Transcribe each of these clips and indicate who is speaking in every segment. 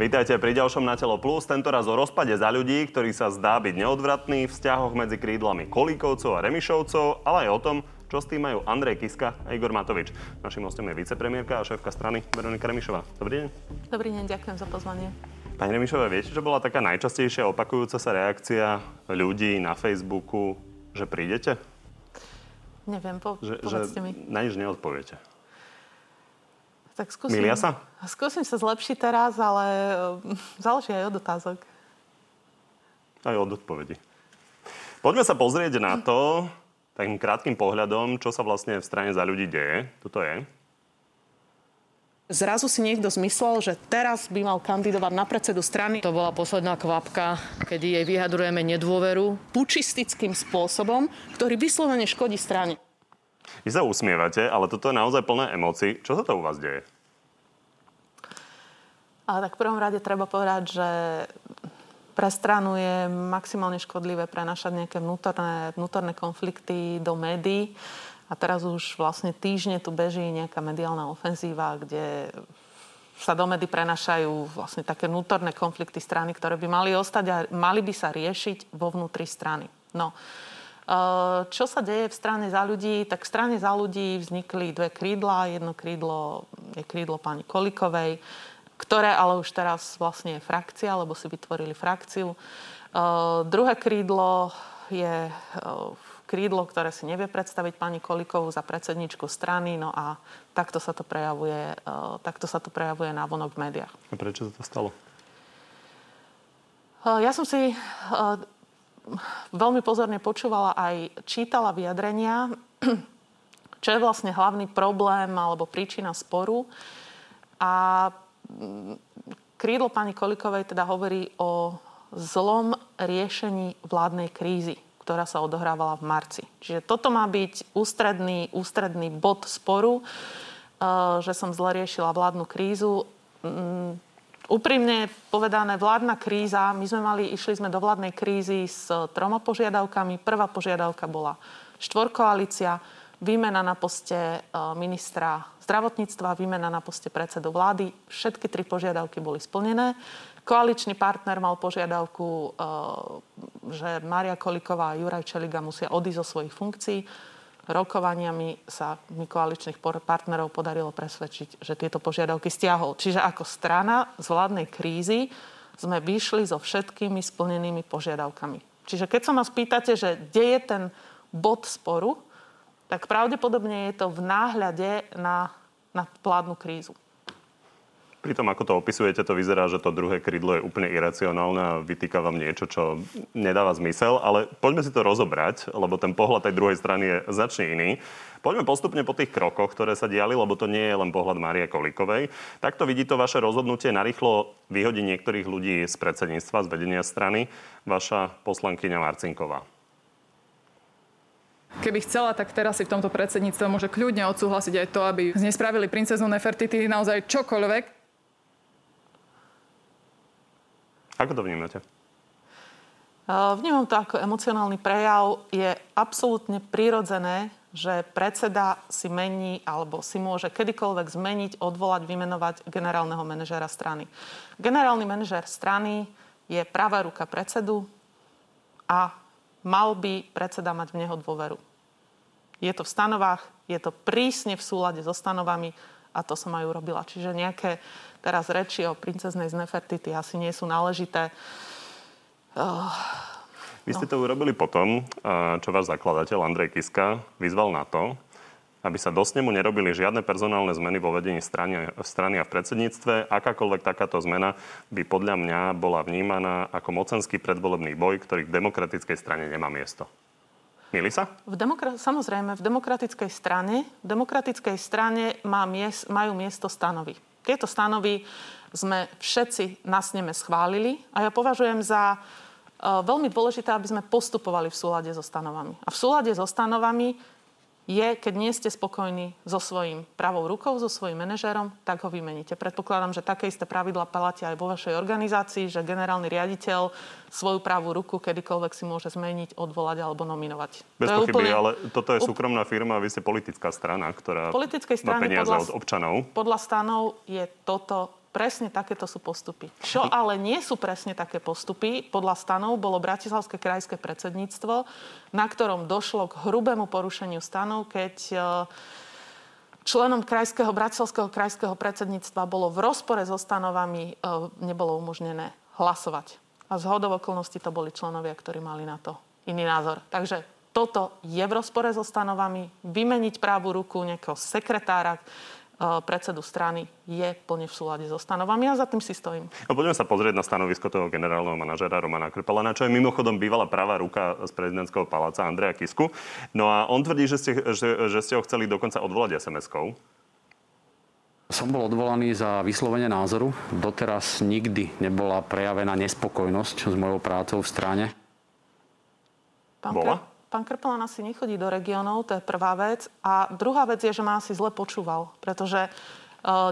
Speaker 1: Vítajte pri ďalšom Na telo plus, tentoraz o rozpade za ľudí, ktorý sa zdá byť neodvratný vzťahoch medzi krídlami Kolíkovcov a Remišovcov, ale aj o tom, čo s tým majú Andrej Kiska a Igor Matovič. Našim hostom je vicepremiérka a šéfka strany Veronika Remišová. Dobrý deň.
Speaker 2: Dobrý deň, ďakujem za pozvanie.
Speaker 1: Pani Remišová, viete, čo bola taká najčastejšia opakujúca sa reakcia ľudí na Facebooku, že prídete?
Speaker 2: Neviem, po,
Speaker 1: že, že
Speaker 2: mi.
Speaker 1: Na nič neodpoviete.
Speaker 2: Tak skúsim,
Speaker 1: Milia sa?
Speaker 2: Skúsim sa zlepšiť teraz, ale uh, záleží aj od otázok.
Speaker 1: Aj od odpovedí. Poďme sa pozrieť na to, takým krátkým pohľadom, čo sa vlastne v strane za ľudí deje. Toto je.
Speaker 2: Zrazu si niekto zmyslel, že teraz by mal kandidovať na predsedu strany.
Speaker 3: To bola posledná kvapka, kedy jej vyhadrujeme nedôveru.
Speaker 2: Pučistickým spôsobom, ktorý vyslovene škodí strane.
Speaker 1: Vy sa usmievate, ale toto je naozaj plné emócií. Čo sa to u vás deje?
Speaker 2: Ale tak v prvom rade treba povedať, že pre stranu je maximálne škodlivé prenašať nejaké vnútorné, vnútorné konflikty do médií. A teraz už vlastne týždne tu beží nejaká mediálna ofenzíva, kde sa do médií prenašajú vlastne také vnútorné konflikty strany, ktoré by mali ostať a mali by sa riešiť vo vnútri strany. No, čo sa deje v strane za ľudí? Tak v strane za ľudí vznikli dve krídla. Jedno krídlo je krídlo pani Kolikovej, ktoré ale už teraz vlastne je frakcia, lebo si vytvorili frakciu. druhé krídlo je krídlo, ktoré si nevie predstaviť pani Kolikovú za predsedničku strany, no a takto sa to prejavuje, takto sa to prejavuje na vonok v médiách.
Speaker 1: A prečo sa to stalo?
Speaker 2: Ja som si veľmi pozorne počúvala aj čítala vyjadrenia, čo je vlastne hlavný problém alebo príčina sporu. A mm, krídlo pani Kolikovej teda hovorí o zlom riešení vládnej krízy, ktorá sa odohrávala v marci. Čiže toto má byť ústredný, ústredný bod sporu, e, že som zle riešila vládnu krízu mm, Úprimne povedané, vládna kríza, my sme mali, išli sme do vládnej krízy s troma požiadavkami. Prvá požiadavka bola štvorkoalícia, výmena na poste e, ministra zdravotníctva, výmena na poste predsedu vlády. Všetky tri požiadavky boli splnené. Koaličný partner mal požiadavku, e, že Maria Koliková a Juraj Čeliga musia odísť zo svojich funkcií rokovaniami sa mi koaličných partnerov podarilo presvedčiť, že tieto požiadavky stiahol. Čiže ako strana z vládnej krízy sme vyšli so všetkými splnenými požiadavkami. Čiže keď sa ma spýtate, že kde je ten bod sporu, tak pravdepodobne je to v náhľade na, na vládnu krízu.
Speaker 1: Pri tom, ako to opisujete, to vyzerá, že to druhé krídlo je úplne iracionálne a vytýka vám niečo, čo nedáva zmysel. Ale poďme si to rozobrať, lebo ten pohľad tej druhej strany je značne iný. Poďme postupne po tých krokoch, ktoré sa diali, lebo to nie je len pohľad Márie Kolíkovej. Takto vidí to vaše rozhodnutie narýchlo vyhodiť niektorých ľudí z predsedníctva, z vedenia strany, vaša poslankyňa Marcinková.
Speaker 4: Keby chcela, tak teraz si v tomto predsedníctve môže kľudne odsúhlasiť aj to, aby nespravili princeznu Nefertity naozaj čokoľvek,
Speaker 1: Ako to vnímate?
Speaker 2: Vnímam to ako emocionálny prejav. Je absolútne prirodzené, že predseda si mení alebo si môže kedykoľvek zmeniť, odvolať, vymenovať generálneho manažéra strany. Generálny manažér strany je pravá ruka predsedu a mal by predseda mať v neho dôveru. Je to v stanovách, je to prísne v súlade so stanovami a to som aj urobila. Čiže nejaké teraz reči o princeznej z Nefertity asi nie sú náležité.
Speaker 1: Uh, Vy ste no. to urobili potom, čo váš zakladateľ Andrej Kiska vyzval na to, aby sa do snemu nerobili žiadne personálne zmeny vo vedení strany, strany a v predsedníctve. Akákoľvek takáto zmena by podľa mňa bola vnímaná ako mocenský predvolebný boj, ktorý v demokratickej strane nemá miesto. Milí sa?
Speaker 2: V demokra- samozrejme, v demokratickej strane, v demokratickej strane má mies- majú miesto stanovy. Tieto stanovy sme všetci na sneme schválili a ja považujem za uh, veľmi dôležité, aby sme postupovali v súlade so stanovami. A v súlade so stanovami je, keď nie ste spokojní so svojím pravou rukou, so svojím manažérom, tak ho vymeníte. Predpokladám, že také isté pravidla platia aj vo vašej organizácii, že generálny riaditeľ svoju pravú ruku kedykoľvek si môže zmeniť, odvolať alebo nominovať.
Speaker 1: Bez to pochyby, úplne... ale toto je súkromná firma a vy ste politická strana, ktorá
Speaker 2: politickej
Speaker 1: strany má peniaze
Speaker 2: podľa,
Speaker 1: od občanov.
Speaker 2: Podľa stanov je toto presne takéto sú postupy. Čo ale nie sú presne také postupy, podľa stanov bolo Bratislavské krajské predsedníctvo, na ktorom došlo k hrubému porušeniu stanov, keď e, členom krajského, Bratislavského krajského predsedníctva bolo v rozpore so stanovami, e, nebolo umožnené hlasovať. A z hodov okolností to boli členovia, ktorí mali na to iný názor. Takže toto je v rozpore so stanovami. Vymeniť právú ruku nejakého sekretára, predsedu strany je plne v súlade so stanovami a za tým si stojím.
Speaker 1: No, poďme sa pozrieť na stanovisko toho generálneho manažera Romana Krpelana, čo je mimochodom bývala pravá ruka z prezidentského paláca Andreja Kisku. No a on tvrdí, že ste, že, že ste ho chceli dokonca odvolať SMS-kou.
Speaker 5: Som bol odvolaný za vyslovenie názoru. Doteraz nikdy nebola prejavená nespokojnosť s mojou prácou v strane.
Speaker 2: Pán
Speaker 1: Bola?
Speaker 2: Pán Krpelan asi nechodí do regiónov, to je prvá vec. A druhá vec je, že ma asi zle počúval, pretože e,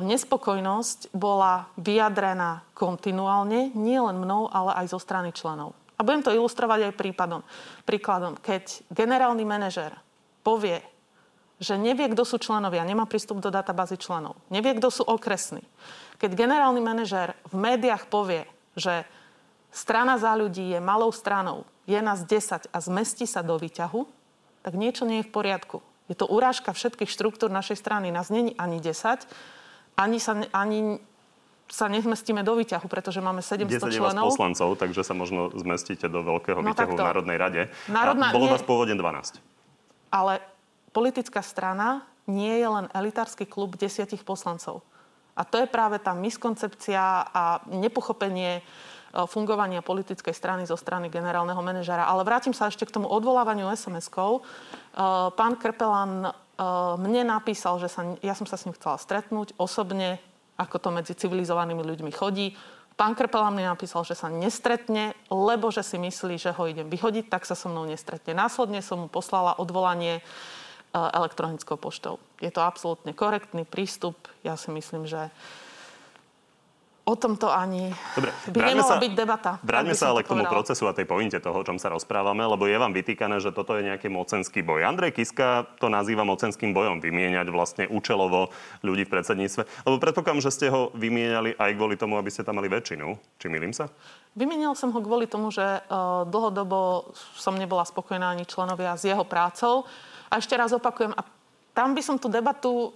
Speaker 2: nespokojnosť bola vyjadrená kontinuálne, nie len mnou, ale aj zo strany členov. A budem to ilustrovať aj prípadom. príkladom. Keď generálny manažer povie, že nevie, kto sú členovia, nemá prístup do databázy členov, nevie, kto sú okresní. Keď generálny manažer v médiách povie, že strana za ľudí je malou stranou, je nás 10 a zmestí sa do výťahu, tak niečo nie je v poriadku. Je to urážka všetkých štruktúr našej strany. Nás není ani 10, ani sa, ani sa nezmestíme do výťahu, pretože máme 700
Speaker 1: 10 je vás
Speaker 2: členov.
Speaker 1: poslancov, takže sa možno zmestíte do veľkého
Speaker 2: No
Speaker 1: výťahu v. Národnej rade.
Speaker 2: Národná-
Speaker 1: a bolo
Speaker 2: nie-
Speaker 1: vás pôvodne 12.
Speaker 2: Ale politická strana nie je len elitársky klub desiatich poslancov. A to je práve tá miskoncepcia a nepochopenie fungovania politickej strany zo strany generálneho manažera. Ale vrátim sa ešte k tomu odvolávaniu SMS-kou. E, Pán Krpelan e, mne napísal, že sa, ja som sa s ním chcela stretnúť osobne, ako to medzi civilizovanými ľuďmi chodí. Pán Krpelan mi napísal, že sa nestretne, lebo že si myslí, že ho idem vyhodiť, tak sa so mnou nestretne. Následne som mu poslala odvolanie e, elektronickou poštou. Je to absolútne korektný prístup. Ja si myslím, že o tomto ani
Speaker 1: Dobre,
Speaker 2: by nemala byť debata.
Speaker 1: Vráťme sa ale
Speaker 2: to
Speaker 1: k tomu
Speaker 2: povedala.
Speaker 1: procesu a tej pointe toho, o čom sa rozprávame, lebo je vám vytýkané, že toto je nejaký mocenský boj. Andrej Kiska to nazýva mocenským bojom, vymieňať vlastne účelovo ľudí v predsedníctve. Lebo predpokladám, že ste ho vymieniali aj kvôli tomu, aby ste tam mali väčšinu. Či milím sa?
Speaker 2: Vymenil som ho kvôli tomu, že uh, dlhodobo som nebola spokojná ani členovia s jeho prácou. A ešte raz opakujem, a tam by som tú debatu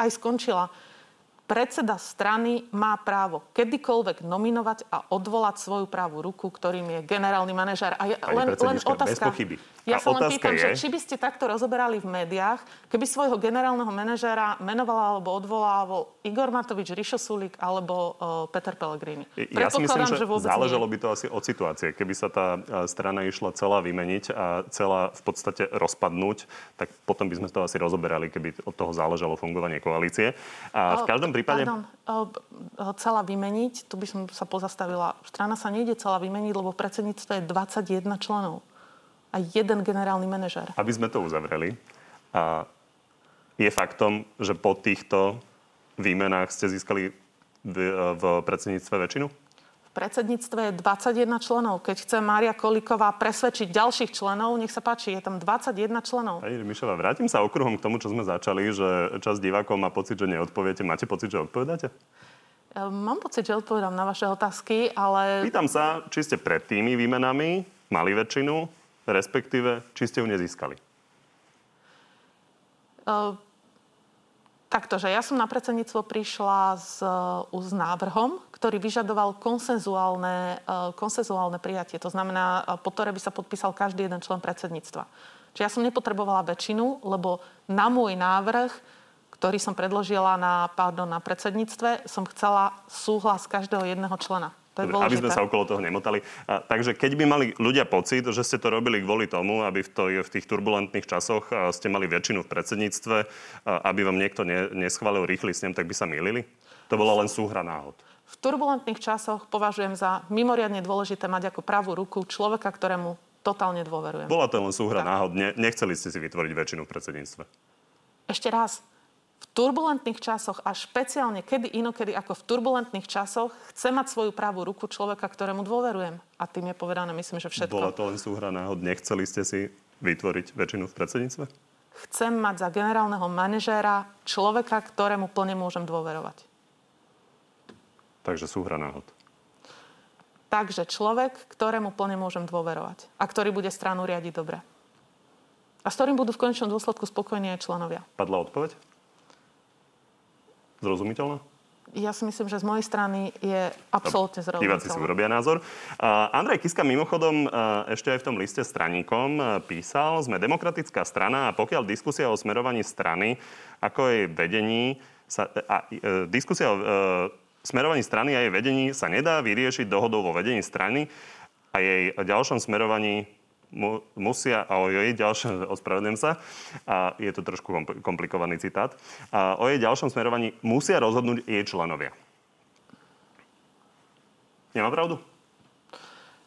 Speaker 2: aj skončila. Predseda strany má právo kedykoľvek nominovať a odvolať svoju pravú ruku, ktorým je generálny manažer. A je,
Speaker 1: Pani
Speaker 2: len, len
Speaker 1: predsednička, bez
Speaker 2: otázka.
Speaker 1: Pochyby. A
Speaker 2: Ja sa len pýtam,
Speaker 1: je-
Speaker 2: že či by ste takto rozoberali v médiách, keby svojho generálneho manažéra menoval alebo odvolával Igor Matovič, Rišo Sulik alebo uh, Peter Pellegrini.
Speaker 1: Ja si myslím, že,
Speaker 2: vôbec
Speaker 1: záležalo
Speaker 2: nie.
Speaker 1: by to asi od situácie. Keby sa tá e, strana išla celá vymeniť a celá v podstate rozpadnúť, tak potom by sme to asi rozoberali, keby od toho záležalo fungovanie koalície. A v každom prípade...
Speaker 2: Pardon, celá vymeniť, tu by som sa pozastavila. Strana sa nejde celá vymeniť, lebo v predsedníctve je 21 členov a jeden generálny manažer.
Speaker 1: Aby sme to uzavreli, a je faktom, že po týchto výmenách ste získali v, v predsedníctve väčšinu?
Speaker 2: V predsedníctve je 21 členov. Keď chce Mária Kolíková presvedčiť ďalších členov, nech sa páči, je tam 21 členov.
Speaker 1: Pani Mišová, vrátim sa okruhom k tomu, čo sme začali, že časť divákov má pocit, že neodpoviete. Máte pocit, že odpovedáte?
Speaker 2: E, Mám pocit, že odpovedám na vaše otázky, ale
Speaker 1: Pýtam sa, či ste pred tými výmenami mali väčšinu, respektíve, či ste ju nezískali.
Speaker 2: Uh, takto, že ja som na predsedníctvo prišla s, uh, s návrhom, ktorý vyžadoval konsenzuálne, uh, konsenzuálne prijatie. To znamená, po ktoré by sa podpísal každý jeden člen predsedníctva. Čiže ja som nepotrebovala väčšinu, lebo na môj návrh, ktorý som predložila na, pardon, na predsedníctve, som chcela súhlas každého jedného člena. To je
Speaker 1: Dobre, aby sme sa okolo toho nemotali. A, takže keď by mali ľudia pocit, že ste to robili kvôli tomu, aby v, to, v tých turbulentných časoch ste mali väčšinu v predsedníctve, a, aby vám niekto ne, neschválil rýchly snem, tak by sa milili? To bola len súhra náhod.
Speaker 2: V turbulentných časoch považujem za mimoriadne dôležité mať ako pravú ruku človeka, ktorému totálne dôverujem.
Speaker 1: Bola to len súhra
Speaker 2: Tak.
Speaker 1: náhod. Ne, nechceli ste si vytvoriť väčšinu v predsedníctve.
Speaker 2: Ešte raz. Turbulentných časoch a špeciálne kedy inokedy ako v turbulentných časoch chce mať svoju pravú ruku človeka, ktorému dôverujem. A tým je povedané, myslím, že všetko.
Speaker 1: Bola to len súhra náhod. Nechceli ste si vytvoriť väčšinu v predsedníctve?
Speaker 2: Chcem mať za generálneho manažéra človeka, ktorému plne môžem dôverovať.
Speaker 1: Takže súhra náhod.
Speaker 2: Takže človek, ktorému plne môžem dôverovať a ktorý bude stranu riadiť dobre. A s ktorým budú v konečnom dôsledku spokojní aj členovia.
Speaker 1: Padla odpoveď? Zrozumiteľná?
Speaker 2: Ja si myslím, že z mojej strany je absolútne
Speaker 1: Diváci si urobia názor. Uh, Andrej Kiska mimochodom uh, ešte aj v tom liste straníkom uh, písal, sme demokratická strana a pokiaľ diskusia o smerovaní strany, ako jej vedení, sa, a, uh, diskusia o uh, smerovaní strany a jej vedení sa nedá vyriešiť dohodou vo vedení strany a jej ďalšom smerovaní mu, musia, a o jej ďalšom, ospravedlňujem sa, a je to trošku kompl- komplikovaný citát, a o jej ďalšom smerovaní musia rozhodnúť jej členovia. Nemá pravdu?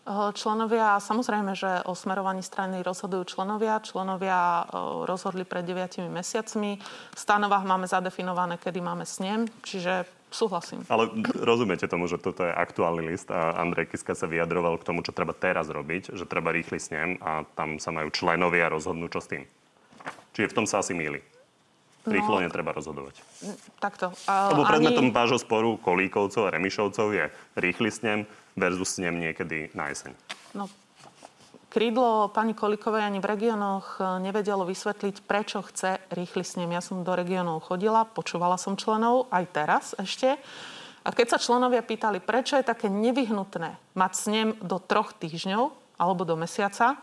Speaker 2: Členovia, samozrejme, že o smerovaní strany rozhodujú členovia. Členovia rozhodli pred 9 mesiacmi. V stanovách máme zadefinované, kedy máme snem, čiže súhlasím.
Speaker 1: Ale rozumiete tomu, že toto je aktuálny list a Andrej Kiska sa vyjadroval k tomu, čo treba teraz robiť, že treba rýchly snem a tam sa majú členovia rozhodnúť, čo s tým. Čiže v tom sa asi míli. Rýchlo
Speaker 2: No.
Speaker 1: netreba rozhodovať.
Speaker 2: Takto. eh,
Speaker 1: Lebo
Speaker 2: ani-
Speaker 1: predmetom vášho sporu Kolíkovcov a Remišovcov je rýchly snem versus snem niekedy na jeseň.
Speaker 2: No, krídlo pani Kolikovej ani v regiónoch e, nevedelo vysvetliť, prečo chce rýchly snem. Ja som do regiónov chodila, počúvala som členov, aj teraz ešte. A keď sa členovia pýtali, prečo je také nevyhnutné mať snem do troch týždňov alebo do mesiaca,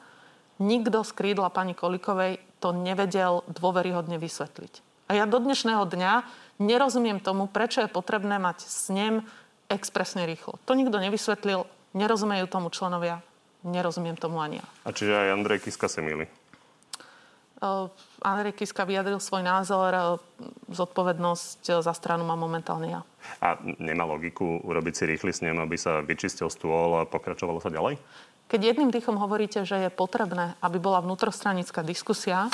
Speaker 2: nikto z krídla pani Kolikovej to nevedel dôveryhodne vysvetliť. A ja do dnešného dňa nerozumiem tomu, prečo je potrebné mať snem expresne rýchlo. To nikto nevysvetlil, nerozumejú tomu členovia, nerozumiem tomu ani ja.
Speaker 1: A čiže aj Andrej Kiska sa.
Speaker 2: Uh, Andrej Kiska vyjadril svoj názor, uh, zodpovednosť uh, za stranu mám momentálne ja.
Speaker 1: A nemá logiku urobiť si rýchly snem, aby sa vyčistil stôl a pokračovalo sa ďalej?
Speaker 2: Keď jedným dýchom hovoríte, že je potrebné, aby bola vnútrostranická diskusia,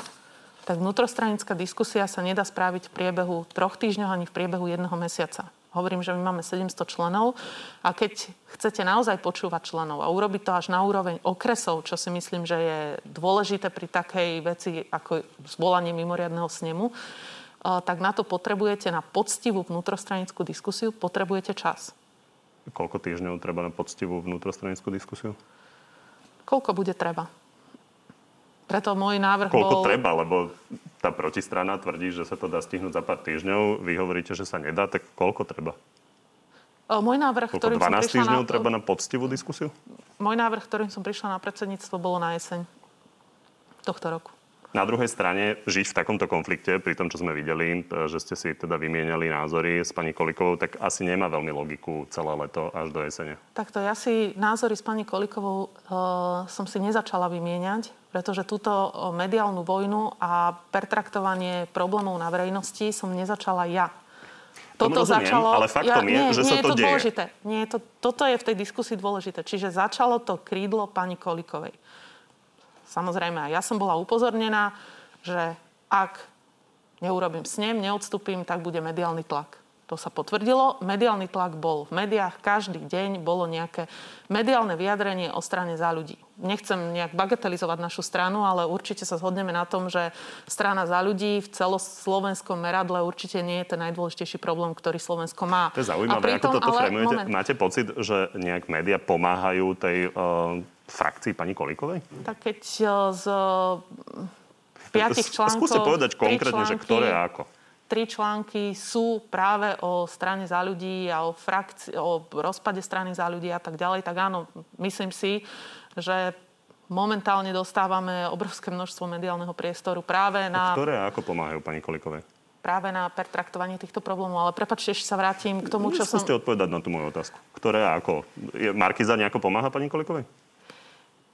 Speaker 2: tak vnútrostranická diskusia sa nedá spraviť v priebehu troch týždňov ani v priebehu jedného mesiaca. Hovorím, že my máme 700 členov a keď chcete naozaj počúvať členov a urobiť to až na úroveň okresov, čo si myslím, že je dôležité pri takej veci ako zvolanie mimoriadného snemu, eh, tak na to potrebujete, na poctivú vnútrostranickú diskusiu, potrebujete čas.
Speaker 1: Koľko týždňov treba na poctivú vnútrostranickú diskusiu?
Speaker 2: Koľko bude treba? Preto môj návrh
Speaker 1: Koľko
Speaker 2: bol...
Speaker 1: treba, lebo tá protistrana tvrdí, že sa to dá stihnúť za pár týždňov. Vy hovoríte, že sa nedá, tak koľko treba?
Speaker 2: Môj návrh,
Speaker 1: Koľko?
Speaker 2: ktorým som
Speaker 1: 12
Speaker 2: prišla
Speaker 1: týždňov
Speaker 2: na,
Speaker 1: treba na poctivú diskusiu?
Speaker 2: Môj návrh, ktorým som prišla na predsedníctvo, bolo na jeseň tohto roku.
Speaker 1: Na druhej strane, žiť v takomto konflikte, pri tom, čo sme videli, e, že ste si teda vymieniali názory s pani Kolikovou, tak asi nemá veľmi logiku celé leto až do jesene.
Speaker 2: Takto ja si názory s pani Kolikovou uh, som si nezačala vymieňať, pretože túto uh, mediálnu vojnu a pertraktovanie problémov na verejnosti som nezačala ja.
Speaker 1: Tomu rozumiem, ale faktom je,
Speaker 2: nie,
Speaker 1: že
Speaker 2: nie
Speaker 1: sa
Speaker 2: je
Speaker 1: to
Speaker 2: to
Speaker 1: deje.
Speaker 2: dôležité. Nie je to, toto je v tej diskusii dôležité. Čiže začalo to krídlo pani Kolikovej. Samozrejme, ja som bola upozornená, že ak neurobím snem, neodstúpim, tak bude mediálny tlak. To sa potvrdilo. Mediálny tlak bol v médiách. Každý deň bolo nejaké mediálne vyjadrenie o strane za ľudí. Nechcem nejak bagatelizovať našu stranu, ale určite sa zhodneme na tom, že strana za ľudí v celoslovenskom meradle určite nie je ten najdôležitejší problém, ktorý Slovensko má.
Speaker 1: To je zaujímavé,
Speaker 2: A pritom,
Speaker 1: ako toto
Speaker 2: ale
Speaker 1: fremujete.
Speaker 2: moment.
Speaker 1: Máte pocit, že nejak média pomáhajú tej uh, frakcii pani Kolikovej?
Speaker 2: Tak keď eh, z eh, piatich článkov...
Speaker 1: Skúste povedať konkrétne, že
Speaker 2: články-
Speaker 1: ktoré a ako.
Speaker 2: Tri články sú práve o strane za ľudí a o, frakci- o rozpade strany za ľudí a tak ďalej, tak áno, myslím si, že momentálne dostávame obrovské množstvo mediálneho priestoru práve na,
Speaker 1: Ktoré a ako pomáhajú pani Kolikovej?
Speaker 2: práve na pertraktovanie týchto problémov. Ale prepačte, ešte sa vrátim k tomu, čo som...
Speaker 1: Skúste odpovedať na tú moju otázku. Ktoré a ako? Markiza nejako pomáha pani Kolikovej?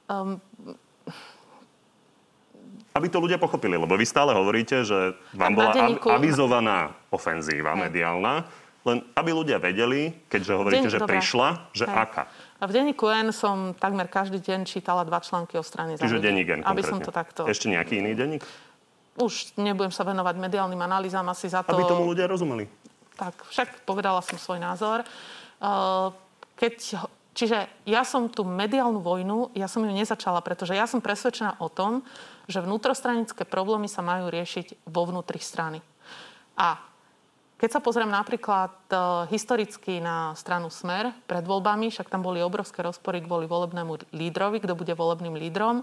Speaker 2: Um,
Speaker 1: Aby to ľudia pochopili, lebo vy stále hovoríte, že vám bola
Speaker 2: denníku-
Speaker 1: avizovaná ofenzíva
Speaker 2: Hej.
Speaker 1: mediálna, len aby ľudia vedeli, keďže hovoríte,
Speaker 2: Deň-
Speaker 1: že
Speaker 2: dobre.
Speaker 1: prišla, že
Speaker 2: Hej.
Speaker 1: aká.
Speaker 2: A v denníku N som takmer každý deň čítala dva články o strane
Speaker 1: Čiže denník N
Speaker 2: Aby som to takto...
Speaker 1: Ešte nejaký iný denník?
Speaker 2: Už nebudem sa venovať mediálnym analýzam asi za to...
Speaker 1: Aby tomu ľudia rozumeli.
Speaker 2: Tak, však povedala som svoj názor. Uh, Keď, čiže ja som tú mediálnu vojnu, ja som ju nezačala, pretože ja som presvedčená o tom, že vnútrostranické problémy sa majú riešiť vo vnútri strany. A keď sa pozriem napríklad uh, historicky na stranu Smer pred voľbami, však tam boli obrovské rozpory kvôli volebnému lídrovi, kto bude volebným lídrom.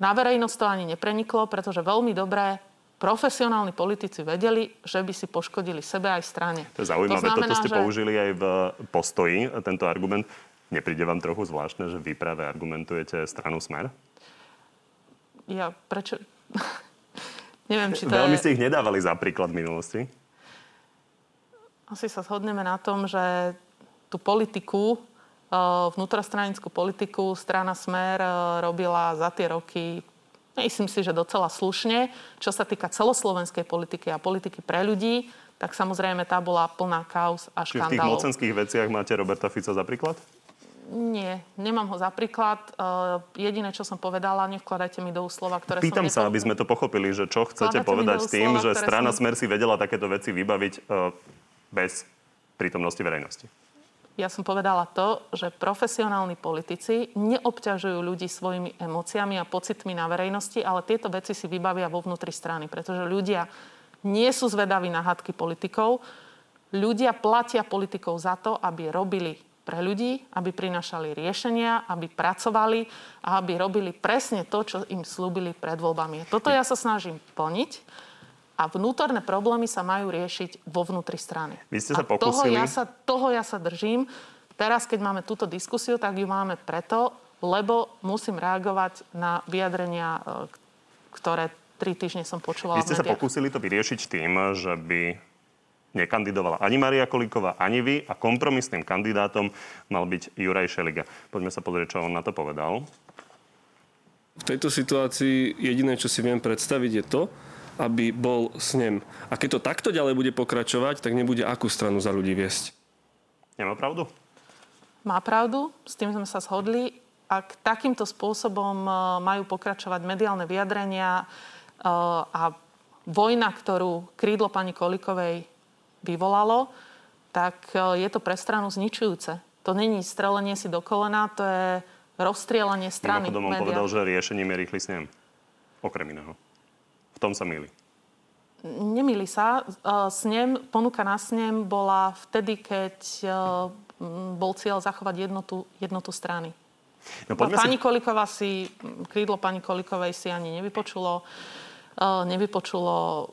Speaker 2: Na verejnosť to ani nepreniklo, pretože veľmi dobré profesionálni politici vedeli, že by si poškodili sebe aj strane.
Speaker 1: To je zaujímavé. To znamená, Toto ste že... použili aj v postoji, tento argument. Nepríde vám trochu zvláštne, že vy práve argumentujete stranu Smer?
Speaker 2: Ja prečo... Neviem, či to
Speaker 1: Veľmi
Speaker 2: je...
Speaker 1: ste ich nedávali za príklad v minulosti.
Speaker 2: Asi sa zhodneme na tom, že tú politiku, eh, vnútrostranickú politiku strana Smer eh, robila za tie roky Myslím si, že docela slušne. Čo sa týka celoslovenskej politiky a politiky pre ľudí, tak samozrejme tá bola plná kaos a škandálov.
Speaker 1: Čiže v tých mocenských veciach máte Roberta Fica za príklad?
Speaker 2: Nie, nemám ho za príklad. Uh, jediné, čo som povedala, nevkladajte mi do slova, ktoré
Speaker 1: Pýtam
Speaker 2: som...
Speaker 1: sa, aby sme to pochopili, že čo chcete Vkladajte povedať s tým, slova, že strana som... Smer si vedela takéto veci vybaviť uh, bez prítomnosti verejnosti
Speaker 2: ja som povedala to, že profesionálni politici neobťažujú ľudí svojimi emóciami a pocitmi na verejnosti, ale tieto veci si vybavia vo vnútri strany, pretože ľudia nie sú zvedaví na hadky politikov. Ľudia platia politikov za to, aby robili pre ľudí, aby prinašali riešenia, aby pracovali a aby robili presne to, čo im slúbili pred voľbami. Toto ja sa snažím plniť a vnútorné problémy sa majú riešiť vo vnútri strany.
Speaker 1: Vy ste sa a pokusili...
Speaker 2: Toho ja sa, toho ja sa držím. Teraz, keď máme túto diskusiu, tak ju máme preto, lebo musím reagovať na vyjadrenia, e, ktoré tri týždne som počúvala
Speaker 1: Vy ste sa pokúsili to vyriešiť tým, že by nekandidovala ani Maria Kolíková, ani vy a kompromisným kandidátom mal byť Juraj Šeliga. Poďme sa pozrieť, čo on na to povedal.
Speaker 6: V tejto situácii jediné, čo si viem predstaviť, je to, aby bol snem. A keď to takto ďalej bude pokračovať, tak nebude akú stranu za ľudí viesť.
Speaker 1: Nemá pravdu?
Speaker 2: Má pravdu, s tým sme sa shodli. Ak takýmto spôsobom e, majú pokračovať mediálne vyjadrenia e, a vojna, ktorú krídlo pani Kolikovej vyvolalo, tak e, je to pre stranu zničujúce. To není strelenie si do kolena, to je rozstrielanie strany.
Speaker 1: Mimochodom, on povedal, že riešením je rýchly snem. Okrem iného tom sa milí.
Speaker 2: Nemýli sa. E, snem, ponuka na snem bola vtedy, keď e, bol cieľ zachovať jednotu, jednotu strany. No, pani si... Koliková si, krídlo pani Kolikovej si ani nevypočulo. Nevypočulo,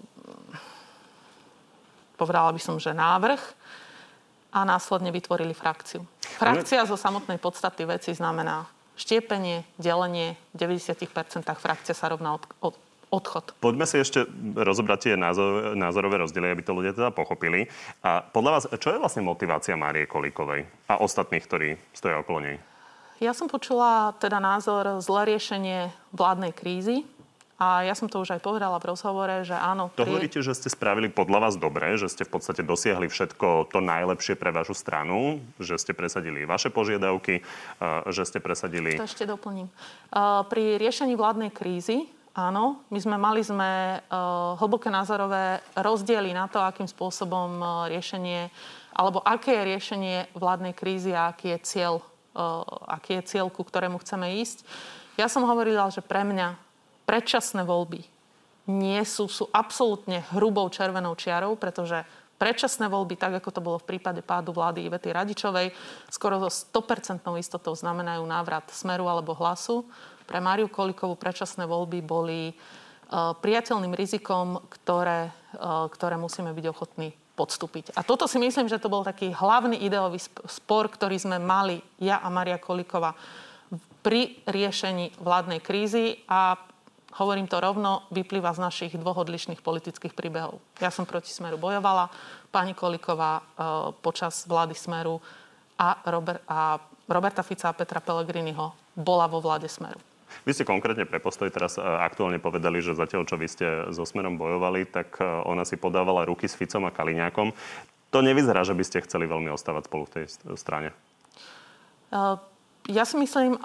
Speaker 2: povedala by som, že návrh a následne vytvorili frakciu. Frakcia zo samotnej podstaty veci znamená štiepenie, delenie, v 90% frakcia sa rovná od, od, odchod.
Speaker 1: Poďme si ešte rozobrať tie názor, názorové rozdiely, aby to ľudia teda pochopili. A podľa vás, čo je vlastne motivácia Márie Kolíkovej a ostatných, ktorí stojí okolo nej?
Speaker 2: Ja som počula teda názor zlé riešenie vládnej krízy. A ja som to už aj povedala v rozhovore, že áno.
Speaker 1: To pri... hovoríte, že ste spravili podľa vás dobre, že ste v podstate dosiahli všetko to najlepšie pre vašu stranu, že ste presadili vaše požiadavky, že ste presadili...
Speaker 2: To ešte doplním. Pri riešení vládnej krízy Áno, my sme mali sme uh, hlboké názorové rozdiely na to, akým spôsobom uh, riešenie, alebo aké je riešenie vládnej krízy a aký je cieľ, uh, aký je cieľ, ku ktorému chceme ísť. Ja som hovorila, že pre mňa predčasné voľby nie sú, sú absolútne hrubou červenou čiarou, pretože predčasné voľby, tak ako to bolo v prípade pádu vlády Ivety Radičovej, skoro so 100% istotou znamenajú návrat smeru alebo hlasu pre Máriu Kolikovú predčasné voľby boli uh, priateľným rizikom, ktoré, uh, ktoré musíme byť ochotní podstúpiť. A toto si myslím, že to bol taký hlavný ideový spor, ktorý sme mali ja a Maria Kolikova pri riešení vládnej krízy a hovorím to rovno, vyplýva z našich dvoch odlišných politických príbehov. Ja som proti Smeru bojovala, pani Koliková uh, počas vlády Smeru a, Robert, a Roberta Fica a Petra Pellegriniho bola vo vláde Smeru.
Speaker 1: Vy ste konkrétne pre postoj teraz e, aktuálne povedali, že zatiaľ, čo vy ste so Smerom bojovali, tak e, ona si podávala ruky s Ficom a Kaliňákom. To nevyzerá, že by ste chceli veľmi ostávať spolu v tej strane.
Speaker 2: Uh, ja si myslím,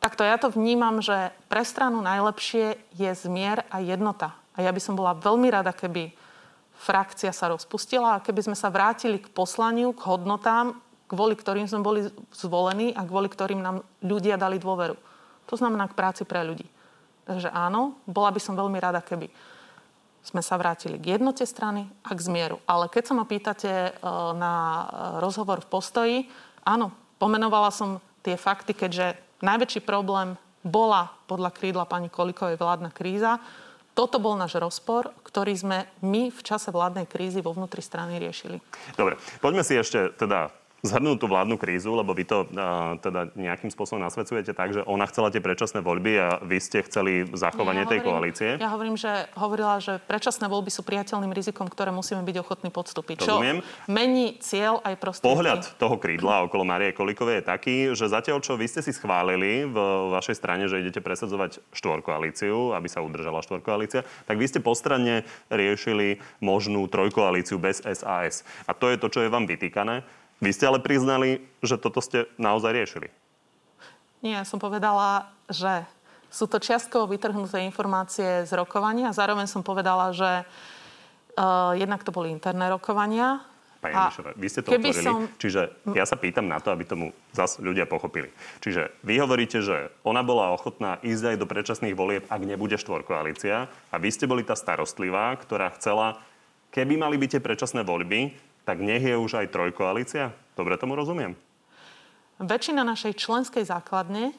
Speaker 2: takto ja to vnímam, že pre stranu najlepšie je zmier a jednota. A ja by som bola veľmi rada, keby frakcia sa rozpustila a keby sme sa vrátili k poslaniu, k hodnotám, kvôli ktorým sme boli zvolení a kvôli ktorým nám ľudia dali dôveru. To znamená k práci pre ľudí. Takže áno, bola by som veľmi rada, keby sme sa vrátili k jednote strany a k zmieru. Ale keď sa ma pýtate e, na rozhovor v postoji, áno, pomenovala som tie fakty, keďže najväčší problém bola podľa krídla pani Kolikovej vládna kríza. Toto bol náš rozpor, ktorý sme my v čase vládnej krízy vo vnútri strany riešili.
Speaker 1: Dobre, poďme si ešte teda zhrnúť tú vládnu krízu, lebo vy to uh, teda nejakým spôsobom nasvedcujete tak, že ona chcela tie predčasné voľby a vy ste chceli zachovanie
Speaker 2: ja
Speaker 1: tej
Speaker 2: hovorím,
Speaker 1: koalície.
Speaker 2: Ja hovorím, že hovorila, že predčasné voľby sú priateľným rizikom, ktoré musíme byť ochotní podstúpiť.
Speaker 1: Rozumiem.
Speaker 2: Čo mení cieľ aj prostriedky.
Speaker 1: Pohľad toho krídla okolo Marie Kolikovej je taký, že zatiaľ, čo vy ste si schválili v vašej strane, že idete presadzovať štvorkoalíciu, aby sa udržala štvorkoalícia, tak vy ste postranne riešili možnú trojkoalíciu bez SAS. A to je to, čo je vám vytýkané. Vy ste ale priznali, že toto ste naozaj riešili.
Speaker 2: Nie, ja som povedala, že sú to čiastkovo vytrhnuté informácie z rokovania. Zároveň som povedala, že uh, jednak to boli interné rokovania.
Speaker 1: Pani Mišová, vy ste to otvorili.
Speaker 2: som-
Speaker 1: Čiže ja sa pýtam na to, aby tomu zas ľudia pochopili. Čiže vy hovoríte, že ona bola ochotná ísť aj do predčasných volieb, ak nebude štvorkoalícia. A vy ste boli tá starostlivá, ktorá chcela, keby mali byť tie predčasné voľby, tak nech je už aj trojkoalícia? Dobre tomu rozumiem?
Speaker 2: Väčšina našej členskej základne,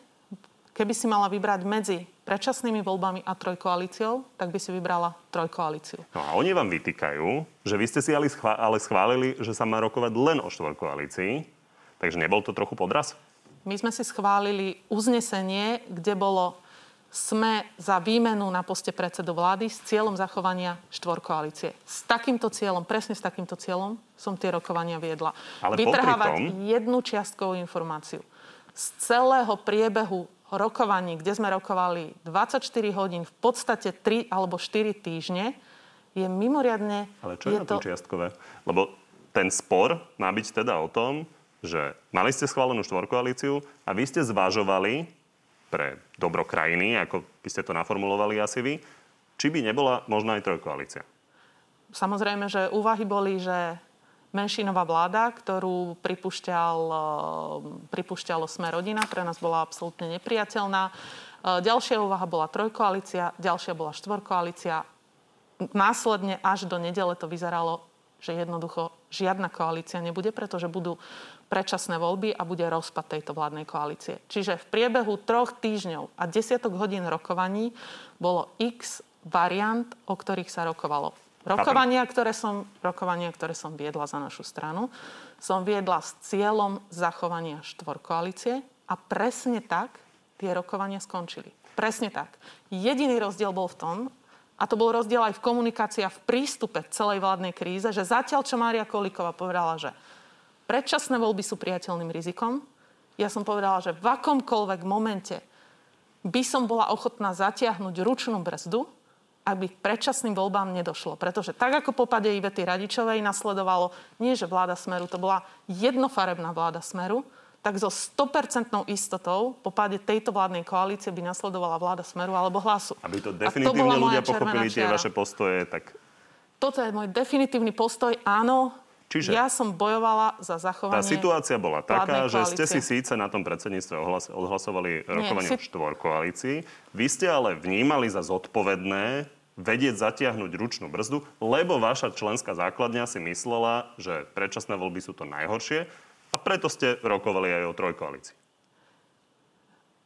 Speaker 2: keby si mala vybrať medzi predčasnými voľbami a trojkoalíciou, tak by si vybrala trojkoalíciu.
Speaker 1: No a oni vám vytýkajú, že vy ste si ale, schvá- ale schválili, že sa má rokovať len o štvorkoalícii. Takže nebol to trochu podraz?
Speaker 2: My sme si schválili uznesenie, kde bolo sme za výmenu na poste predsedu vlády s cieľom zachovania štvorkoalície. S takýmto cieľom, presne s takýmto cieľom som tie rokovania viedla.
Speaker 1: Ale
Speaker 2: Vytrhávať
Speaker 1: tom-
Speaker 2: jednu čiastkovú informáciu z celého priebehu rokovaní, kde sme rokovali 24 hodín, v podstate 3 alebo 4 týždne, je mimoriadne...
Speaker 1: Ale čo je, je tom čiastkové? Lebo ten spor má byť teda o tom, že mali ste schválenú štvorkoalíciu a vy ste zvažovali pre dobro krajiny, ako by ste to naformulovali asi vy, či by nebola možná aj trojkoalícia.
Speaker 2: Samozrejme, že úvahy boli, že menšinová vláda, ktorú pripúšťal, eh, pripúšťalo Sme rodina, pre nás bola absolútne nepriateľná. Eh, Ďalšia úvaha bola trojkoalícia, ďalšia bola štvorkoalícia. Následne až do nedele to vyzeralo, že jednoducho žiadna koalícia nebude, pretože budú predčasné voľby a bude rozpad tejto vládnej koalície. Čiže v priebehu troch týždňov a desiatok hodín rokovaní bolo x variant, o ktorých sa rokovalo. Rokovania, ktoré som, rokovania, ktoré som viedla za našu stranu, som viedla s cieľom zachovania štvorkoalície a presne tak tie rokovania skončili. Presne tak. Jediný rozdiel bol v tom, a to bol rozdiel aj v komunikácii a v prístupe celej vládnej kríze, že zatiaľ, čo Mária Kolíková povedala, že predčasné voľby sú priateľným rizikom, ja som povedala, že v akomkoľvek momente by som bola ochotná zatiahnuť ručnú brzdu, aby k predčasným voľbám nedošlo. Pretože tak ako po pade Ivety Radičovej nasledovalo nie, že vláda Smeru, to bola jednofarebná vláda Smeru, tak so 100% istotou po páde tejto vládnej koalície by nasledovala vláda Smeru alebo Hlasu.
Speaker 1: Aby to definitívne
Speaker 2: bola
Speaker 1: ľudia pochopili tie
Speaker 2: čiara.
Speaker 1: vaše postoje, tak
Speaker 2: Toto je môj definitívny postoj. Áno,
Speaker 1: Čiže-
Speaker 2: ja som bojovala za
Speaker 1: tá
Speaker 2: zachovanie...
Speaker 1: situácia bola taká, že ste si síce na tom predsedníctve ohlas- odhlasovali rokovanie o
Speaker 2: si-
Speaker 1: štvorkoalícii, vy ste ale vnímali za zodpovedné vedieť zatiahnuť ručnú brzdu, lebo vaša členská základňa si myslela, že predčasné voľby sú to najhoršie a preto ste rokovali aj o trojkoalícii.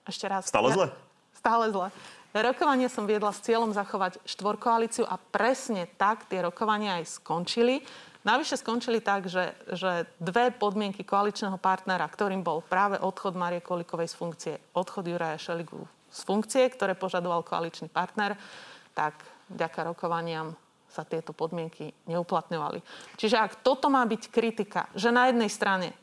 Speaker 2: Ešte raz.
Speaker 1: Stále zle?
Speaker 2: Stále zle. Rokovanie som viedla s cieľom zachovať štvorkoalíciu a presne tak tie rokovania aj skončili. Navyše skončili tak, že, že dve podmienky koaličného partnera, ktorým bol práve odchod Marie Kolikovej z funkcie, odchod Juraja Šeligu z funkcie, ktoré požadoval koaličný partner, tak vďaka rokovaniam sa tieto podmienky neuplatňovali. Čiže ak toto má byť kritika, že na jednej strane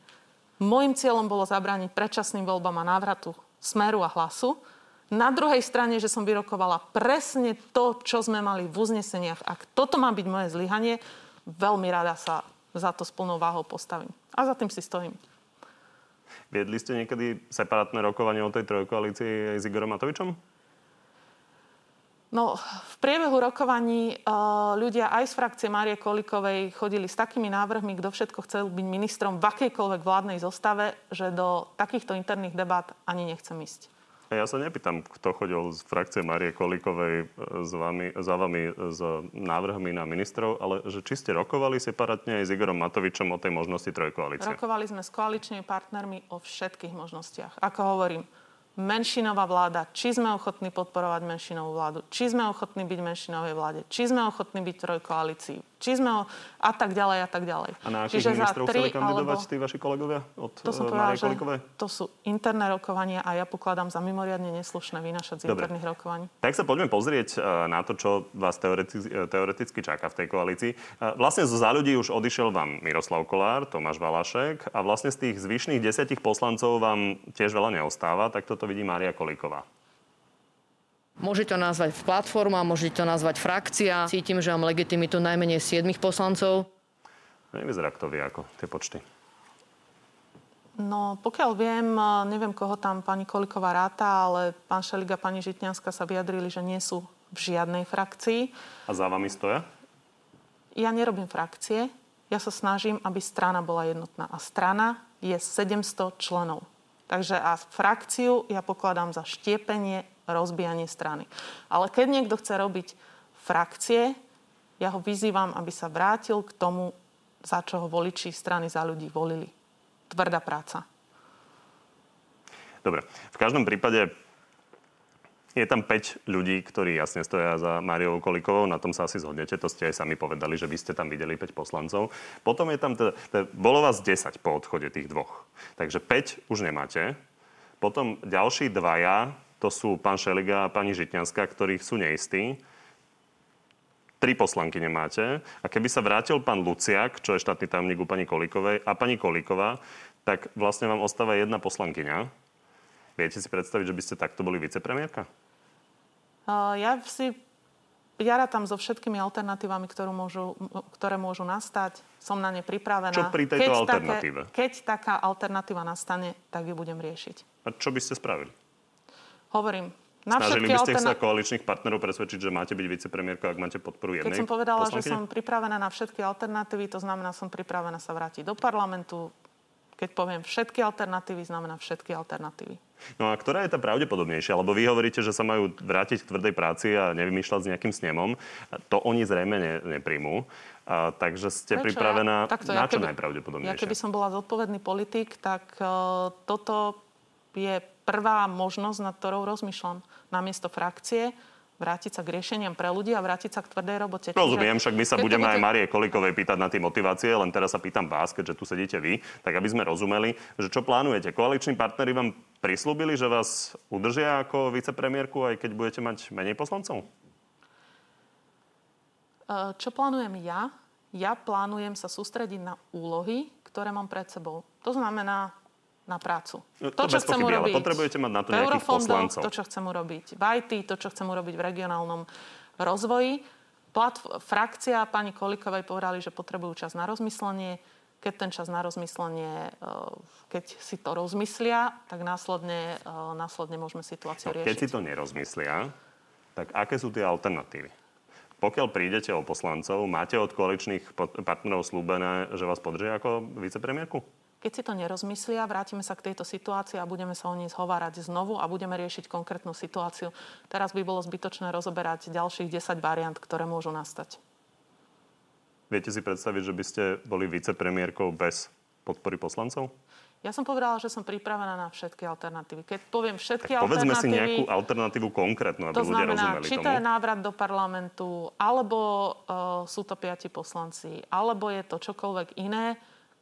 Speaker 2: Mojím cieľom bolo zabrániť predčasným voľbám a návratu smeru a hlasu. Na druhej strane, že som vyrokovala presne to, čo sme mali v uzneseniach. Ak toto má byť moje zlyhanie, veľmi rada sa za to s plnou váhou postavím. A za tým si stojím.
Speaker 1: Viedli ste niekedy separátne rokovanie o tej trojkoalícii s Igorom Matovičom?
Speaker 2: No, v priebehu rokovaní uh, ľudia aj z frakcie Márie Kolikovej chodili s takými návrhmi, kto všetko chcel byť ministrom v akejkoľvek vládnej zostave, že do takýchto interných debát ani nechcem ísť.
Speaker 1: Ja sa nepýtam, kto chodil z frakcie Marie Kolikovej e, s vami, za vami s návrhmi na ministrov, ale že či ste rokovali separátne aj s Igorom Matovičom o tej možnosti trojkoalície?
Speaker 2: Rokovali sme s koaličnými partnermi o všetkých možnostiach. Ako hovorím, menšinová vláda, či sme ochotní podporovať menšinovú vládu, či sme ochotní byť menšinovej vláde, či sme ochotní byť trojkoalícii, či sme o... a tak ďalej a tak ďalej.
Speaker 1: A na akých ministrov chceli kandidovať alebo... tí vaši kolegovia od
Speaker 2: to som
Speaker 1: uh, povedala,
Speaker 2: Kolikovej? To sú interné rokovania a ja pokladám za mimoriadne neslušné vynašať z Dobre. interných rokovaní.
Speaker 1: Tak sa poďme pozrieť uh, na to, čo vás teoreticky, uh, teoreticky čaká v tej koalícii. Vlastne zo za ľudí už odišiel vám Miroslav Kolár, Tomáš Valašek a vlastne z tých zvyšných desiatich poslancov vám tiež veľa neostáva, tak toto vidí Mária Kolíková.
Speaker 3: Môžete to nazvať platforma, môžete to nazvať frakcia. Cítim, že mám legitimitu najmenej 7 poslancov.
Speaker 1: Nevyzerá to vie ako tie počty.
Speaker 2: No, pokiaľ viem, neviem, koho tam pani Koliková ráta, ale pán Šeliga a pani Žitňanská sa vyjadrili, že nie sú v žiadnej frakcii.
Speaker 1: A za vami stoja?
Speaker 2: Ja nerobím frakcie. Ja sa snažím, aby strana bola jednotná. A strana je 700 členov. Takže a frakciu ja pokladám za štiepenie, rozbijanie strany. Ale keď niekto chce robiť frakcie, ja ho vyzývam, aby sa vrátil k tomu, za čo ho voliči strany za ľudí volili. Tvrdá práca.
Speaker 1: Dobre. V každom prípade je tam 5 ľudí, ktorí jasne stoja za Máriou Kolikovou, na tom sa asi zhodnete, to ste aj sami povedali, že vy ste tam videli 5 poslancov. Potom je tam, teda, teda, bolo vás 10 po odchode tých dvoch. Takže 5 už nemáte. Potom ďalší dvaja, to sú pán Šeliga a pani Žitňanská, ktorých sú neistí. Tri poslanky nemáte. A keby sa vrátil pán Luciak, čo je štátny tajomník u pani Kolikovej, a pani Koliková, tak vlastne vám ostáva jedna poslankyňa. Viete si predstaviť, že by ste takto boli vicepremiérka?
Speaker 2: Ja si ja rátam so všetkými alternatívami, ktorú môžu, ktoré môžu nastať. Som na ne pripravená.
Speaker 1: Čo pri tejto keď alternatíve?
Speaker 2: Také, keď taká alternatíva nastane, tak ju budem riešiť.
Speaker 1: A čo by ste spravili?
Speaker 2: Hovorím, na
Speaker 1: Snažili by ste alterna... sa koaličných partnerov presvedčiť, že máte byť vicepremiérka, ak máte podporu jednej
Speaker 2: Keď som povedala,
Speaker 1: poslankyne?
Speaker 2: že som pripravená na všetky alternatívy, to znamená, som pripravená sa vrátiť do parlamentu. Keď poviem všetky alternatívy, znamená všetky alternatívy.
Speaker 1: No a ktorá je tá pravdepodobnejšia? Lebo vy hovoríte, že sa majú vrátiť k tvrdej práci a nevymýšľať s nejakým snemom. To oni zrejme ne, nepríjmú. A, takže ste Prečo? pripravená ja, takto, na čo ja keby, najpravdepodobnejšie?
Speaker 2: Ja keby som bola zodpovedný politik, tak uh, toto je prvá možnosť, nad ktorou rozmýšľam. Namiesto frakcie vrátiť sa k riešeniam pre ľudí a vrátiť sa k tvrdej robote.
Speaker 1: Rozumiem, však my sa budeme bude... aj Marie Kolikovej pýtať na tie motivácie, len teraz sa pýtam vás, keďže tu sedíte vy, tak aby sme rozumeli, že čo plánujete. Koaliční partnery vám prislúbili, že vás udržia ako vicepremiérku, aj keď budete mať menej poslancov?
Speaker 2: E, čo plánujem ja? Ja plánujem sa sústrediť na úlohy, ktoré mám pred sebou. To znamená na prácu.
Speaker 1: No, to, to čo chcem urobiť. Potrebujete mať na to nejakých poslancov.
Speaker 2: To, čo chcem urobiť v IT, to, čo chcem urobiť v regionálnom rozvoji. Platf- frakcia pani Kolikovej povedali, že potrebujú čas na rozmyslenie. Keď ten čas na rozmyslenie, e, keď si to rozmyslia, tak následne, e, následne môžeme situáciu no, riešiť.
Speaker 1: Keď si to nerozmyslia, tak aké sú tie alternatívy? Pokiaľ prídete o poslancov, máte od koaličných partnerov slúbené, že vás podržia ako vicepremiérku?
Speaker 2: Keď si to nerozmyslia, vrátime sa k tejto situácii a budeme sa o nej zhovárať znovu a budeme riešiť konkrétnu situáciu. Teraz by bolo zbytočné rozoberať ďalších 10 variant, ktoré môžu nastať.
Speaker 1: Viete si predstaviť, že by ste boli vicepremiérkou bez podpory poslancov?
Speaker 2: Ja som povedala, že som pripravená na všetky alternatívy. Keď poviem všetky
Speaker 1: tak
Speaker 2: povedzme
Speaker 1: alternatívy... si nejakú alternatívu konkrétnu, aby
Speaker 2: to
Speaker 1: ľudia
Speaker 2: znamená,
Speaker 1: rozumeli
Speaker 2: či to je návrat do parlamentu, alebo uh, sú to piati poslanci, alebo je to čokoľvek iné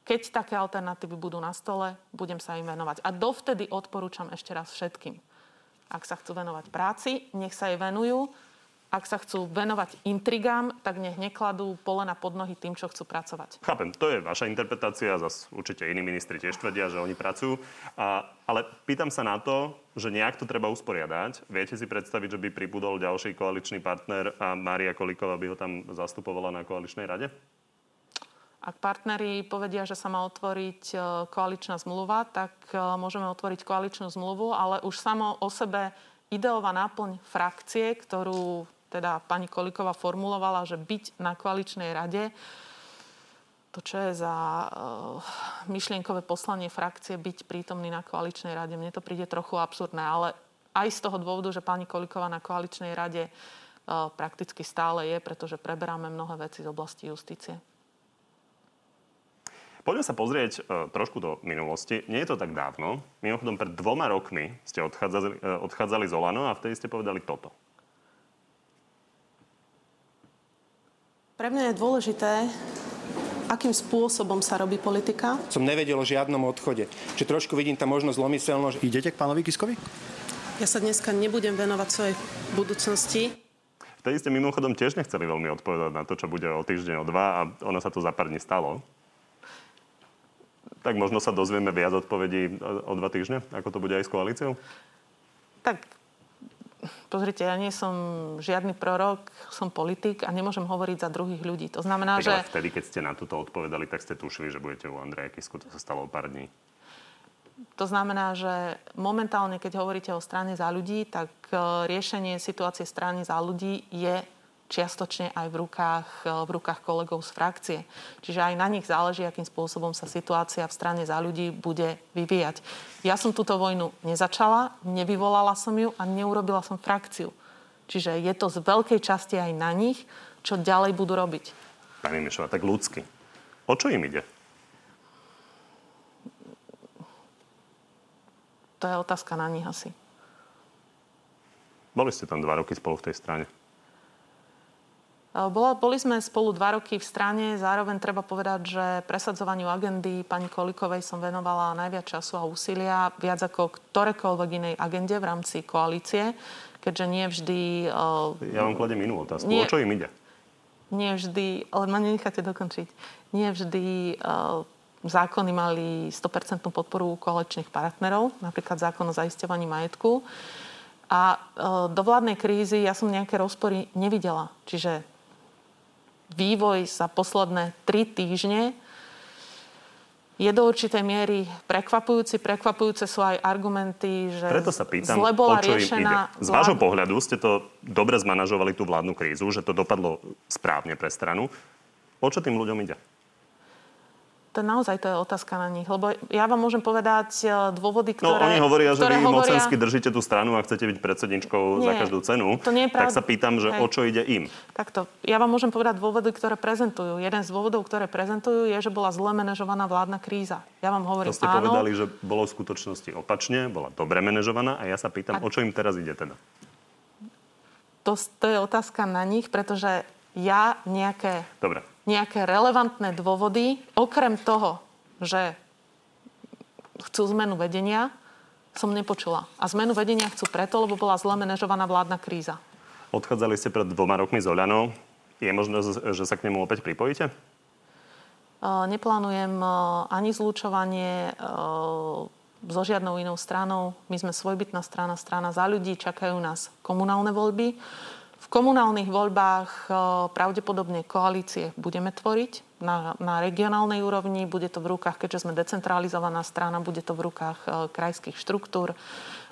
Speaker 2: keď také alternatívy budú na stole, budem sa im venovať. A dovtedy odporúčam ešte raz všetkým. Ak sa chcú venovať práci, nech sa jej venujú. Ak sa chcú venovať intrigám, tak nech nekladú pole na podnohy tým, čo chcú pracovať.
Speaker 1: Chápem, to je vaša interpretácia, zase určite iní ministri tiež tvrdia, že oni pracujú. A, ale pýtam sa na to, že nejak to treba usporiadať. Viete si predstaviť, že by pribudol ďalší koaličný partner a Mária Kolíková by ho tam zastupovala na koaličnej rade?
Speaker 2: Ak partneri povedia, že sa má otvoriť e, koaličná zmluva, tak e, môžeme otvoriť koaličnú zmluvu, ale už samo o sebe ideová náplň frakcie, ktorú teda pani Koliková formulovala, že byť na koaličnej rade, to čo je za uh, myšlienkové poslanie frakcie byť prítomný na koaličnej rade, mne to príde trochu absurdné, ale aj z toho dôvodu, že pani Koliková na koaličnej rade prakticky stále je, pretože preberáme mnohé veci z oblasti justície.
Speaker 1: Poďme sa pozrieť e, trošku do minulosti. Nie je to tak dávno. Mimochodom, pred dvoma rokmi ste odchádzali, e, odchádzali z Olano a vtedy ste povedali toto.
Speaker 7: Pre mňa je dôležité, akým spôsobom sa robí politika.
Speaker 8: Som nevedel o žiadnom odchode. Čiže trošku vidím tam možno zlomyselnosť.
Speaker 9: Idete k pánovi Kiskovi?
Speaker 7: Ja sa dneska nebudem venovať svojej budúcnosti.
Speaker 1: Vtedy ste mimochodom tiež nechceli veľmi odpovedať na to, čo bude o týždeň, o dva a ono sa to za pár dní stalo tak možno sa dozvieme viac odpovedí o dva týždne, ako to bude aj s koalíciou?
Speaker 2: Tak Pozrite, ja nie som žiadny prorok, som politik a nemôžem hovoriť za druhých ľudí. To znamená,
Speaker 1: tak
Speaker 2: že...
Speaker 1: Ale vtedy, keď ste na toto odpovedali, tak ste tušili, že budete u Andreja Kisku. To sa stalo o pár dní.
Speaker 2: To znamená, že momentálne, keď hovoríte o strane za ľudí, tak e, riešenie situácie strany za ľudí je čiastočne aj v rukách, e, v rukách kolegov z frakcie. Čiže aj na nich záleží, akým spôsobom sa situácia v strane za ľudí bude vyvíjať. Ja som túto vojnu nezačala, nevyvolala som ju a neurobila som frakciu. Čiže je to z veľkej časti aj na nich, čo ďalej budú robiť.
Speaker 1: Pani Mišová, tak ľudsky. O čo im ide?
Speaker 2: To je otázka na nich asi.
Speaker 1: Boli ste tam dva roky spolu v tej strane.
Speaker 2: Bola, boli sme spolu dva roky v strane, zároveň treba povedať, že presadzovaniu agendy pani Kolikovej som venovala najviac času a úsilia, viac ako ktorékoľvek inej agende v rámci koalície, keďže nie vždy...
Speaker 1: Ja vám kladem inú otázku. Nie, o čo im ide?
Speaker 2: Nie vždy, ale ma nenecháte dokončiť, nie vždy uh, zákony mali 100% podporu koaličných partnerov, napríklad zákon o zaisťovaní majetku. A uh, do vládnej krízy ja som nejaké rozpory nevidela. Čiže vývoj za posledné tri týždne je do určitej miery prekvapujúci. Prekvapujúce sú aj argumenty, že
Speaker 1: Preto sa pýtam,
Speaker 2: zle bola riešená...
Speaker 1: ide. Z vášho pohľadu ste to dobre zmanažovali tú vládnu krízu, že to dopadlo správne pre stranu. O čo tým ľuďom ide?
Speaker 2: To naozaj to je otázka na nich. Lebo ja vám môžem povedať e, dôvody,
Speaker 1: no,
Speaker 2: ktoré...
Speaker 1: No oni hovoria, že vy
Speaker 2: hovoria...
Speaker 1: mocensky držíte tú stranu a chcete byť predsedničkou Nie, za každú cenu.
Speaker 2: To nie je
Speaker 1: tak sa pýtam, že Hej. o čo ide im.
Speaker 2: Takto. Ja vám môžem povedať dôvody, ktoré prezentujú. Jeden z dôvodov, ktoré prezentujú, je, že bola zle manažovaná vládna kríza. Ja vám hovorím,
Speaker 1: To ste
Speaker 2: áno.
Speaker 1: povedali, že bolo v skutočnosti opačne, bola dobre manažovaná a ja sa pýtam, a... o čo im teraz ide teda?
Speaker 2: To, to je otázka na nich, pretože ja nejaké,
Speaker 1: Dobre.
Speaker 2: Nejaké relevantné dôvody, okrem toho, že chcú zmenu vedenia, som nepočula. A zmenu vedenia chcú preto, lebo bola zle manažovaná vládna kríza.
Speaker 1: Odchádzali ste pred dvoma rokmi z Oľanou. Je možné, že sa k nemu opäť pripojíte?
Speaker 2: Neplánujem ani zlúčovanie so žiadnou inou stranou. My sme svojbytná strana, strana za ľudí, čakajú nás komunálne voľby. V komunálnych voľbách pravdepodobne koalície budeme tvoriť na, na regionálnej úrovni. Bude to v rukách, keďže sme decentralizovaná strana, bude to v rukách krajských štruktúr.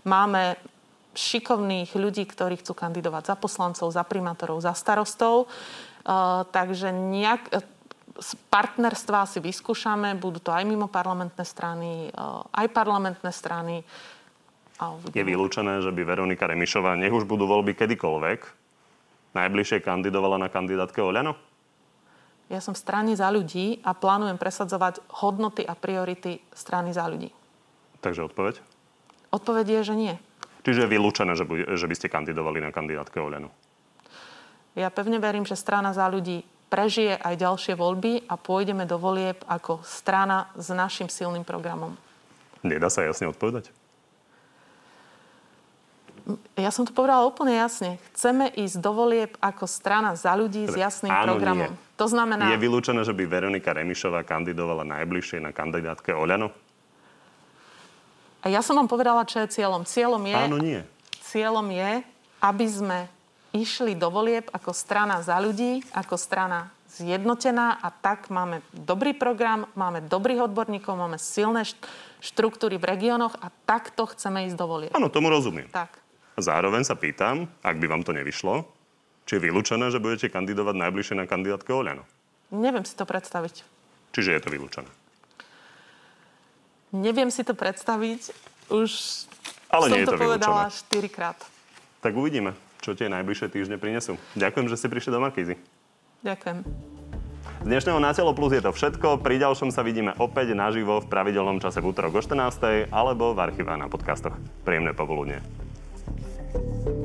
Speaker 2: Máme šikovných ľudí, ktorí chcú kandidovať za poslancov, za primátorov, za starostov. Takže nejak, partnerstva si vyskúšame, budú to aj mimo parlamentné strany, aj parlamentné strany.
Speaker 1: Je vylúčené, že by Veronika Remišová, nech už budú voľby kedykoľvek, najbližšie kandidovala na kandidátke Oľano?
Speaker 2: Ja som v strane za ľudí a plánujem presadzovať hodnoty a priority strany za ľudí.
Speaker 1: Takže odpoveď?
Speaker 2: Odpoveď je, že nie.
Speaker 1: Čiže je vylúčené, že by, že by ste kandidovali na kandidátke Oľano?
Speaker 2: Ja pevne verím, že strana za ľudí prežije aj ďalšie voľby a pôjdeme do volieb ako strana s našim silným programom.
Speaker 1: Nedá sa jasne odpovedať?
Speaker 2: Ja som to povedala úplne jasne. Chceme ísť do volieb ako strana za ľudí s jasným
Speaker 1: Áno,
Speaker 2: programom.
Speaker 1: Nie.
Speaker 2: To znamená...
Speaker 1: Je vylúčené, že by Veronika Remišová kandidovala najbližšie na kandidátke Oľano?
Speaker 2: A ja som vám povedala, čo je cieľom. Cieľom je...
Speaker 1: Áno, nie.
Speaker 2: Cieľom je, aby sme išli do volieb ako strana za ľudí, ako strana zjednotená a tak máme dobrý program, máme dobrých odborníkov, máme silné štruktúry v regiónoch a takto chceme ísť do volieb.
Speaker 1: Áno, tomu rozumiem.
Speaker 2: Tak.
Speaker 1: Zároveň sa pýtam, ak by vám to nevyšlo, či je vylúčené, že budete kandidovať najbližšie na kandidátke Oľano?
Speaker 2: Neviem si to predstaviť.
Speaker 1: Čiže je to vylúčené?
Speaker 2: Neviem si to predstaviť. Už
Speaker 1: Ale
Speaker 2: Som
Speaker 1: nie je
Speaker 2: to
Speaker 1: to
Speaker 2: povedala
Speaker 1: vylúčené.
Speaker 2: 4 krát.
Speaker 1: Tak uvidíme, čo tie najbližšie týždne prinesú. Ďakujem, že ste prišli do Markízy.
Speaker 2: Ďakujem.
Speaker 1: Z dnešného Na telo plus je to všetko. Pri ďalšom sa vidíme opäť naživo v pravidelnom čase v útorok o 14. alebo v archíve na podcastoch. Príjemné Thank you.